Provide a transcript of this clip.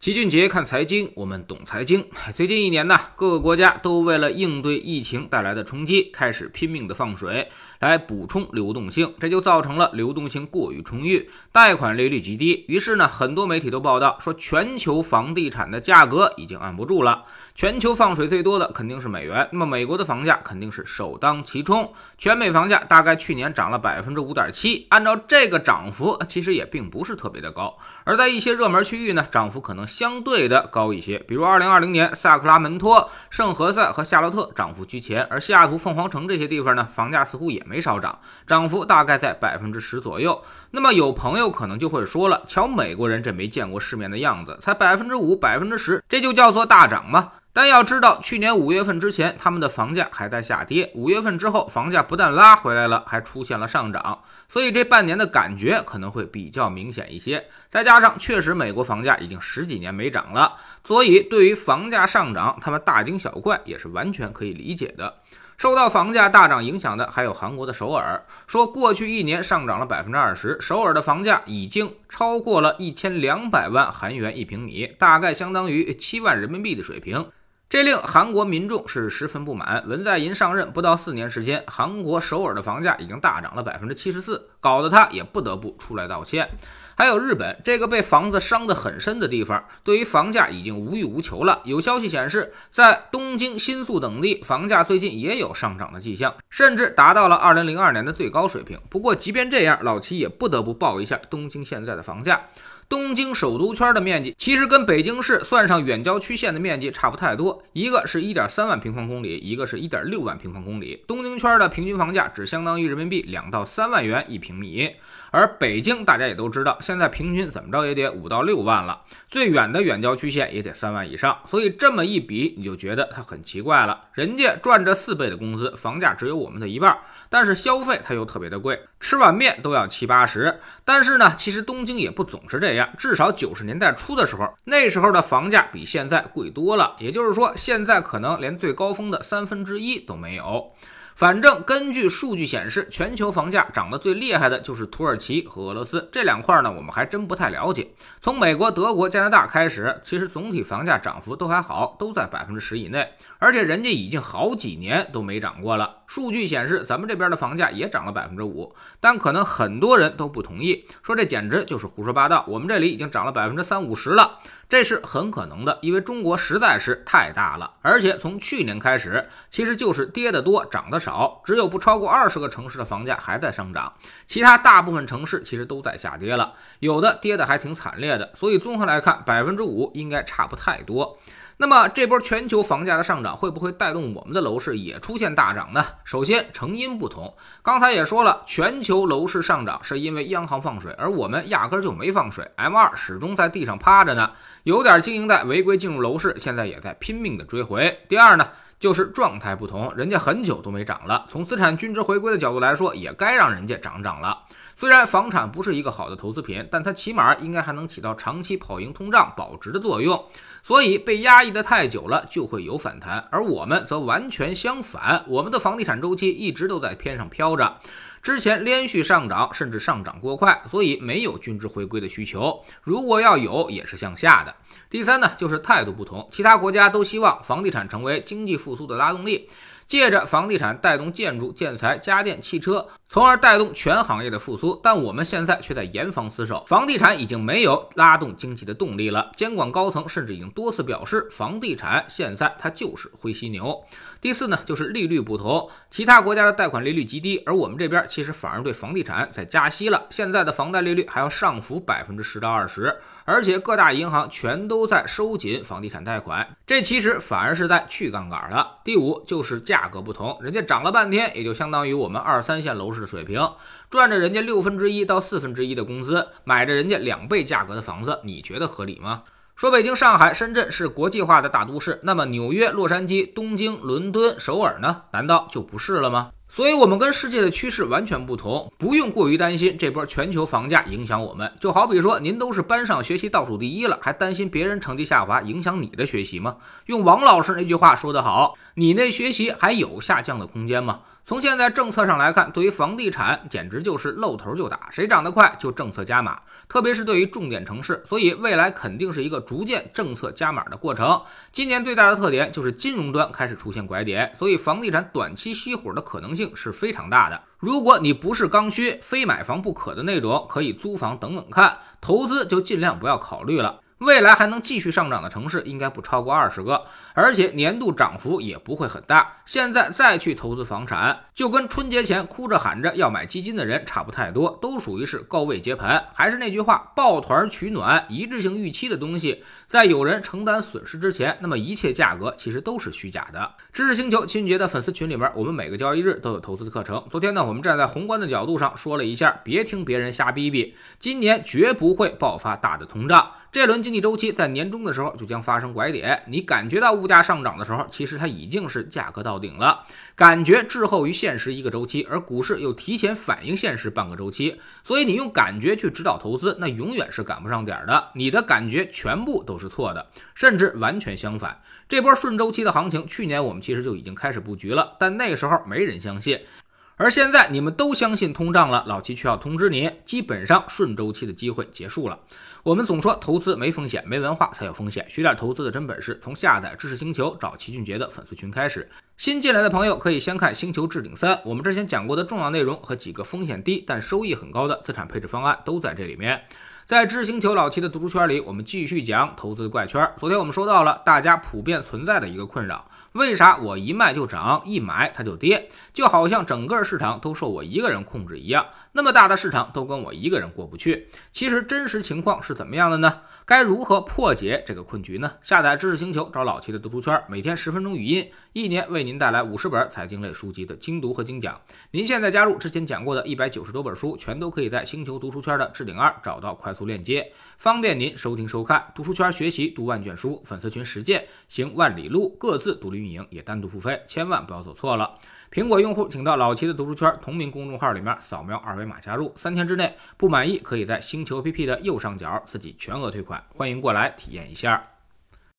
齐俊杰看财经，我们懂财经。最近一年呢，各个国家都为了应对疫情带来的冲击，开始拼命的放水来补充流动性，这就造成了流动性过于充裕，贷款利率极低。于是呢，很多媒体都报道说，全球房地产的价格已经按不住了。全球放水最多的肯定是美元，那么美国的房价肯定是首当其冲。全美房价大概去年涨了百分之五点七，按照这个涨幅，其实也并不是特别的高。而在一些热门区域呢，涨幅可能。相对的高一些，比如二零二零年萨克拉门托、圣何塞和夏洛特涨幅居前，而西雅图、凤凰城这些地方呢，房价似乎也没少涨，涨幅大概在百分之十左右。那么有朋友可能就会说了，瞧美国人这没见过世面的样子，才百分之五、百分之十，这就叫做大涨吗？但要知道，去年五月份之前，他们的房价还在下跌；五月份之后，房价不但拉回来了，还出现了上涨。所以这半年的感觉可能会比较明显一些。再加上，确实美国房价已经十几年没涨了，所以对于房价上涨，他们大惊小怪也是完全可以理解的。受到房价大涨影响的还有韩国的首尔，说过去一年上涨了百分之二十，首尔的房价已经超过了一千两百万韩元一平米，大概相当于七万人民币的水平。这令韩国民众是十分不满。文在寅上任不到四年时间，韩国首尔的房价已经大涨了百分之七十四，搞得他也不得不出来道歉。还有日本这个被房子伤得很深的地方，对于房价已经无欲无求了。有消息显示，在东京、新宿等地，房价最近也有上涨的迹象，甚至达到了二零零二年的最高水平。不过，即便这样，老齐也不得不报一下东京现在的房价。东京首都圈的面积其实跟北京市算上远郊区县的面积差不太多，一个是一点三万平方公里，一个是一点六万平方公里。东京圈的平均房价只相当于人民币两到三万元一平米，而北京大家也都知道，现在平均怎么着也得五到六万了，最远的远郊区县也得三万以上。所以这么一比，你就觉得它很奇怪了。人家赚着四倍的工资，房价只有我们的一半，但是消费它又特别的贵，吃碗面都要七八十。但是呢，其实东京也不总是这样。至少九十年代初的时候，那时候的房价比现在贵多了。也就是说，现在可能连最高峰的三分之一都没有。反正根据数据显示，全球房价涨得最厉害的就是土耳其和俄罗斯这两块呢，我们还真不太了解。从美国、德国、加拿大开始，其实总体房价涨幅都还好，都在百分之十以内，而且人家已经好几年都没涨过了。数据显示，咱们这边的房价也涨了百分之五，但可能很多人都不同意，说这简直就是胡说八道。我们这里已经涨了百分之三五十了。这是很可能的，因为中国实在是太大了，而且从去年开始，其实就是跌得多，涨得少，只有不超过二十个城市的房价还在上涨，其他大部分城市其实都在下跌了，有的跌得还挺惨烈的，所以综合来看，百分之五应该差不太多。那么这波全球房价的上涨会不会带动我们的楼市也出现大涨呢？首先成因不同，刚才也说了，全球楼市上涨是因为央行放水，而我们压根儿就没放水，M 二始终在地上趴着呢。有点经营贷违规进入楼市，现在也在拼命的追回。第二呢，就是状态不同，人家很久都没涨了，从资产均值回归的角度来说，也该让人家涨涨了。虽然房产不是一个好的投资品，但它起码应该还能起到长期跑赢通胀、保值的作用。所以被压抑的太久了，就会有反弹。而我们则完全相反，我们的房地产周期一直都在天上飘着，之前连续上涨，甚至上涨过快，所以没有均值回归的需求。如果要有，也是向下的。第三呢，就是态度不同，其他国家都希望房地产成为经济复苏的拉动力。借着房地产带动建筑、建材、家电、汽车，从而带动全行业的复苏。但我们现在却在严防死守，房地产已经没有拉动经济的动力了。监管高层甚至已经多次表示，房地产现在它就是灰犀牛。第四呢，就是利率不同，其他国家的贷款利率极低，而我们这边其实反而对房地产在加息了。现在的房贷利率还要上浮百分之十到二十，而且各大银行全都在收紧房地产贷款，这其实反而是在去杠杆了。第五就是价。格不同，人家涨了半天，也就相当于我们二三线楼市水平，赚着人家六分之一到四分之一的工资，买着人家两倍价格的房子，你觉得合理吗？说北京、上海、深圳是国际化的大都市，那么纽约、洛杉矶、东京、伦敦、首尔呢？难道就不是了吗？所以，我们跟世界的趋势完全不同，不用过于担心这波全球房价影响我们。就好比说，您都是班上学习倒数第一了，还担心别人成绩下滑影响你的学习吗？用王老师那句话说得好，你那学习还有下降的空间吗？从现在政策上来看，对于房地产简直就是露头就打，谁涨得快就政策加码，特别是对于重点城市，所以未来肯定是一个逐渐政策加码的过程。今年最大的特点就是金融端开始出现拐点，所以房地产短期熄火的可能性是非常大的。如果你不是刚需、非买房不可的那种，可以租房等等看，投资就尽量不要考虑了。未来还能继续上涨的城市应该不超过二十个，而且年度涨幅也不会很大。现在再去投资房产，就跟春节前哭着喊着要买基金的人差不太多，都属于是高位接盘。还是那句话，抱团取暖、一致性预期的东西，在有人承担损失之前，那么一切价格其实都是虚假的。知识星球秦俊杰的粉丝群里面，我们每个交易日都有投资的课程。昨天呢，我们站在宏观的角度上说了一下，别听别人瞎逼逼，今年绝不会爆发大的通胀。这轮经济周期在年终的时候就将发生拐点，你感觉到物价上涨的时候，其实它已经是价格到顶了，感觉滞后于现实一个周期，而股市又提前反映现实半个周期，所以你用感觉去指导投资，那永远是赶不上点的，你的感觉全部都是错的，甚至完全相反。这波顺周期的行情，去年我们其实就已经开始布局了，但那时候没人相信。而现在你们都相信通胀了，老齐却要通知你，基本上顺周期的机会结束了。我们总说投资没风险，没文化才有风险。学点投资的真本事，从下载知识星球找齐俊杰的粉丝群开始。新进来的朋友可以先看《星球置顶三》，我们之前讲过的重要内容和几个风险低但收益很高的资产配置方案都在这里面。在知识星球老齐的读书圈里，我们继续讲投资怪圈。昨天我们说到了大家普遍存在的一个困扰。为啥我一卖就涨，一买它就跌？就好像整个市场都受我一个人控制一样，那么大的市场都跟我一个人过不去。其实真实情况是怎么样的呢？该如何破解这个困局呢？下载知识星球，找老齐的读书圈，每天十分钟语音，一年为您带来五十本财经类书籍的精读和精讲。您现在加入之前讲过的一百九十多本书，全都可以在星球读书圈的置顶二找到快速链接，方便您收听收看。读书圈学习读万卷书，粉丝群实践行万里路，各自独立运营也单独付费，千万不要走错了。苹果用户请到老齐的读书圈同名公众号里面扫描二维码加入，三天之内不满意可以在星球 APP 的右上角自己全额退款，欢迎过来体验一下。